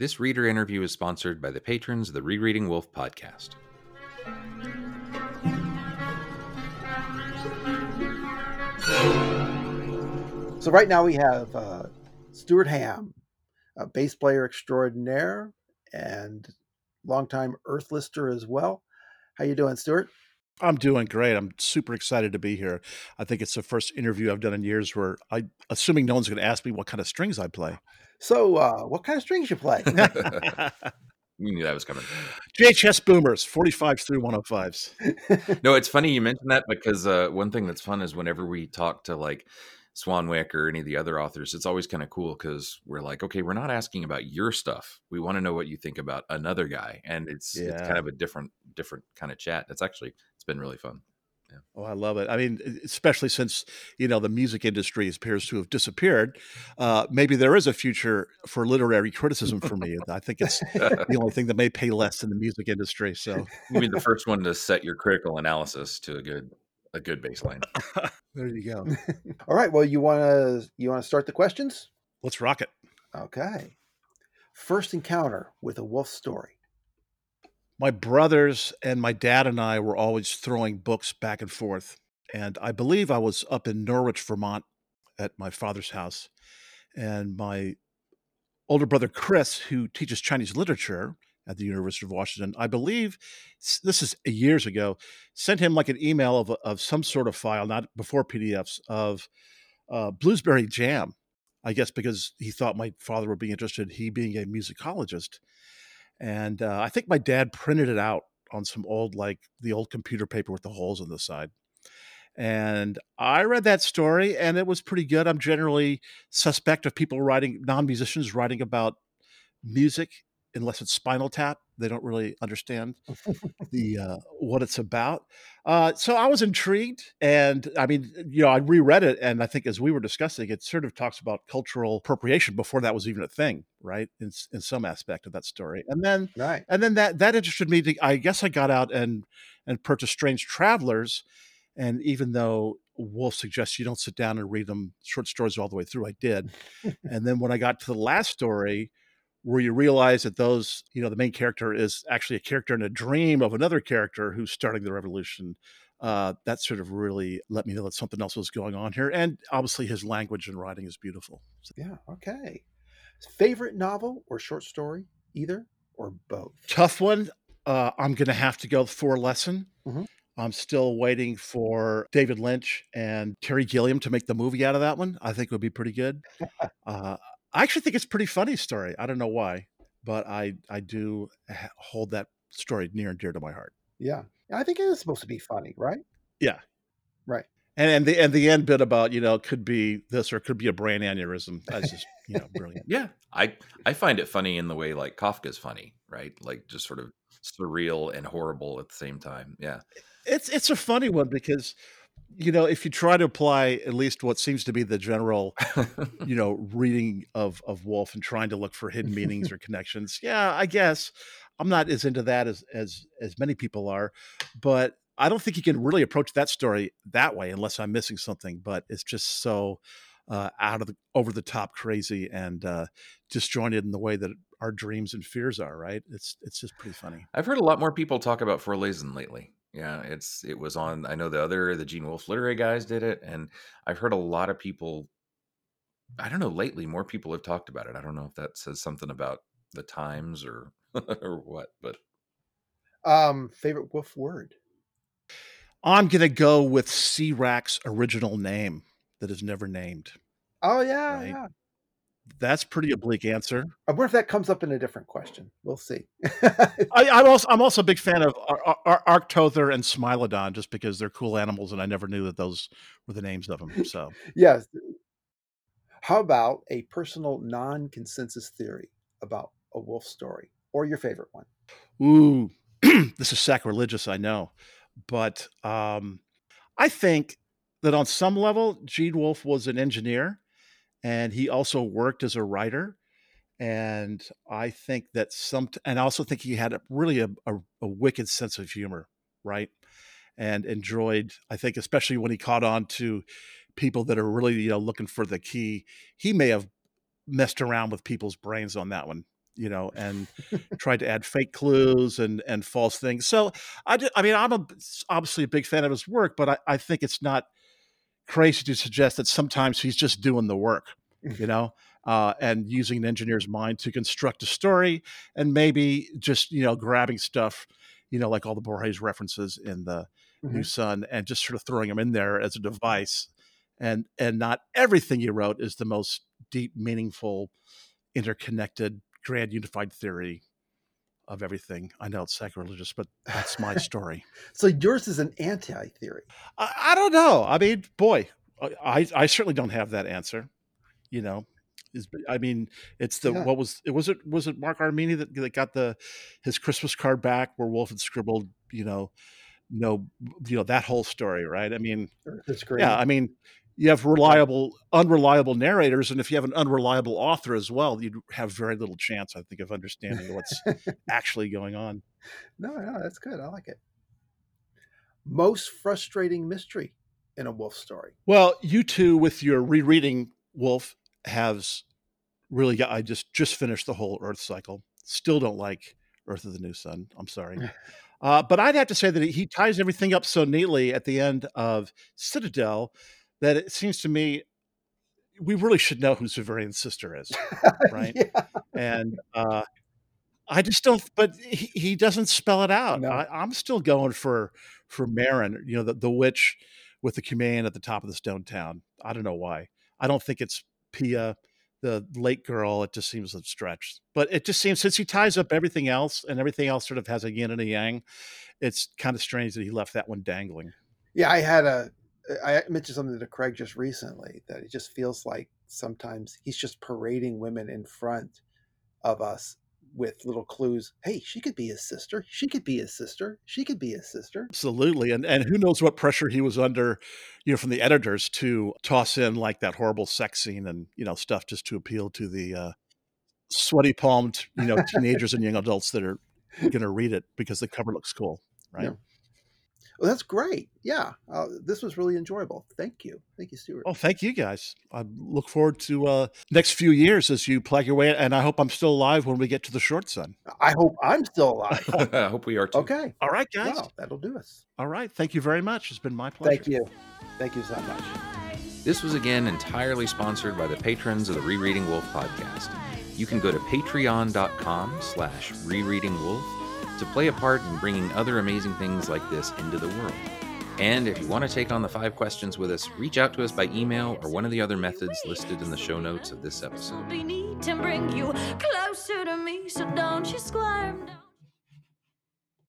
This reader interview is sponsored by the patrons of the Rereading Wolfe podcast. So right now we have uh, Stuart Hamm, a bass player extraordinaire and longtime Urthlister as well. How you doing, Stuart? I'm doing great. I'm super excited to be here. I think it's the first interview I've done in years where I, assuming no one's going to ask me what kind of strings I play. So, uh, what kind of strings you play? You knew that was coming. GHS Boomers, 45s through 105s. No, it's funny you mentioned that because uh, one thing that's fun is whenever we talk to like Swanwick or any of the other authors, it's always kind of cool because we're like, okay, we're not asking about your stuff. We want to know what you think about another guy, and it's it's kind of a different different kind of chat. It's actually it's been really fun. Oh, I love it. I mean, especially since, you know, the music industry appears to have disappeared. Uh, maybe there is a future for literary criticism for me. I think it's the only thing that may pay less in the music industry. So you mean the first one to set your critical analysis to a good a good baseline. there you go. All right. Well, you want to you want to start the questions? Let's rock it. Okay. First encounter with a Wolfe story. My brothers and my dad and I were always throwing books back and forth. And I believe I was up in Norwich, Vermont at my father's house. And my older brother, Chris, who teaches Chinese literature at the University of Washington, I believe this is years ago, sent him like an email of, of some sort of file, not before PDFs, of uh, Bluesberry Jam. I guess because he thought my father would be interested, he being a musicologist and uh, I think my dad printed it out on some old, like the old computer paper with the holes in the side. And I read that story, and it was pretty good. I'm generally suspect of people writing, non-musicians writing about music, unless it's Spinal Tap. They don't really understand the uh, what it's about. Uh, so I was intrigued, and I mean, you know, I reread it, and I think as we were discussing, it sort of talks about cultural appropriation before that was even a thing, right? In in some aspect of that story, and then Right. and then that that interested me. To, I guess I got out and and purchased Strange Travelers, and even though Wolfe suggests you don't sit down and read them short stories all the way through, I did. and then when I got to the last story, where you realize that those, you know, the main character is actually a character in a dream of another character who's starting the revolution. Uh, that sort of really let me know that something else was going on here. And obviously, his language and writing is beautiful. So, Yeah. Okay. Favorite novel or short story, either or both? tough one. Uh, I'm going to have to go Forlesen. Mhm. I'm still waiting for David Lynch and Terry Gilliam to make the movie out of that one. I think it would be pretty good. uh, I actually think it's a pretty funny story. I don't know why, but I I do hold that story near and dear to my heart. Yeah. I think it is supposed to be funny, right? Yeah, Right. and and the and the end bit about you know it could be this or it could be a brain aneurysm. That's just you know brilliant. Yeah, I I find it funny in the way like Kafka's funny, right? Like just sort of surreal and horrible at the same time. Yeah. It's it's a funny one because you know if you try to apply at least what seems to be the general you know reading of of Wolfe and trying to look for hidden meanings or connections yeah i guess i'm not as into that as as as many people are but i don't think you can really approach that story that way unless i'm missing something but it's just so uh, out of the over the top crazy and uh disjointed in the way that our dreams and fears are right it's it's just pretty funny I've heard a lot more people talk about Forlesen lately. Yeah, it's it was on. I know the other the Gene Wolfe literary guys did it, and I've heard a lot of people. I don't know. Lately, more people have talked about it. I don't know if that says something about the times or or what, but Um, favorite Wolfe word. i'm gonna go with Seawrack's original name that is never named Oh yeah, Right. yeah. That's pretty oblique answer I wonder if that comes up in a different question. We'll see. I, I'm also I'm also a big fan of Ar- Ar- Arctother and Smilodon just because they're cool animals, and I never knew that those were the names of them. So yes. How about a personal non-consensus theory about a Wolfe story or your favorite one? Ooh, this is sacrilegious, I know, but um, I think that on some level, Gene Wolfe was an engineer, and he also worked as a writer. And I think that some, and I also think he had a, really a, a, a wicked sense of humor, right? And enjoyed, I think, especially when he caught on to people that are really, you know, looking for the key. He may have messed around with people's brains on that one you know, and tried to add fake clues and and false things. So I, I mean, I'm a, obviously a big fan of his work, but I, I think it's not crazy to suggest that sometimes he's just doing the work, you know, uh, and using an engineer's mind to construct a story, and maybe just you know grabbing stuff, you know, like all the Borges references in the mm-hmm. New Sun, and just sort of throwing them in there as a device. And and not everything he wrote is the most deep, meaningful, interconnected, grand unified theory of everything. I know it's sacrilegious, but that's my story. so yours is an anti-theory. I, I, don't know. I mean, boy, I, I certainly don't have that answer. You know, is I mean, it's the yeah. what was it was it was it Marc Aramini that, that got the his Christmas card back where Wolfe had scribbled, you know, no, you know that whole story, right? I mean, that's great. Yeah, I mean, you have reliable, unreliable narrators, and if you have an unreliable author as well, you'd have very little chance, I think, of understanding what's actually going on. No, no, that's good. I like it. Most frustrating mystery in a Wolfe story. Well, you two with your rereading Wolfe has really got. I just just finished the whole Urth cycle. Still don't like Urth of the New Sun. I'm sorry. Uh, but I'd have to say that he ties everything up so neatly at the end of Citadel that it seems to me we really should know who Severian's sister is, right? yeah. And uh, I just don't. But he, he doesn't spell it out. No. I, am still going for for Merryn, you know, the, the witch with the command at the top of the stone town. I don't know why. I don't think it's Pia, the late girl. It just seems a stretch. But it just seems since he ties up everything else and everything else sort of has a yin and a yang, it's kind of strange that he left that one dangling. Yeah, I had a I mentioned something to Craig just recently that it just feels like sometimes he's just parading women in front of us with little clues. Hey, she could be his sister. She could be his sister. She could be his sister. Absolutely. And and who knows what pressure he was under, you know, from the editors to toss in like that horrible sex scene and, you know, stuff just to appeal to the uh, sweaty palmed, you know, teenagers and young adults that are going to read it because the cover looks cool. Right. Yeah. Well, that's great. Yeah, uh, this was really enjoyable. Thank you, thank you, Stuart. Oh, thank you guys. I look forward to uh, next few years as you plug your way, and I hope I'm still alive when we get to the short sun. I hope I'm still alive. I hope we are too. Okay. All right, guys. Wow, that'll do us. All right. Thank you very much. It's been my pleasure. Thank you. Thank you so much. This was again entirely sponsored by the patrons of the Rereading Wolfe podcast. You can go to patreon.com slash rereadingwolf to play a part in bringing other amazing things like this into the world. And if you want to take on the five questions with us, reach out to us by email or one of the other methods listed in the show notes of this episode.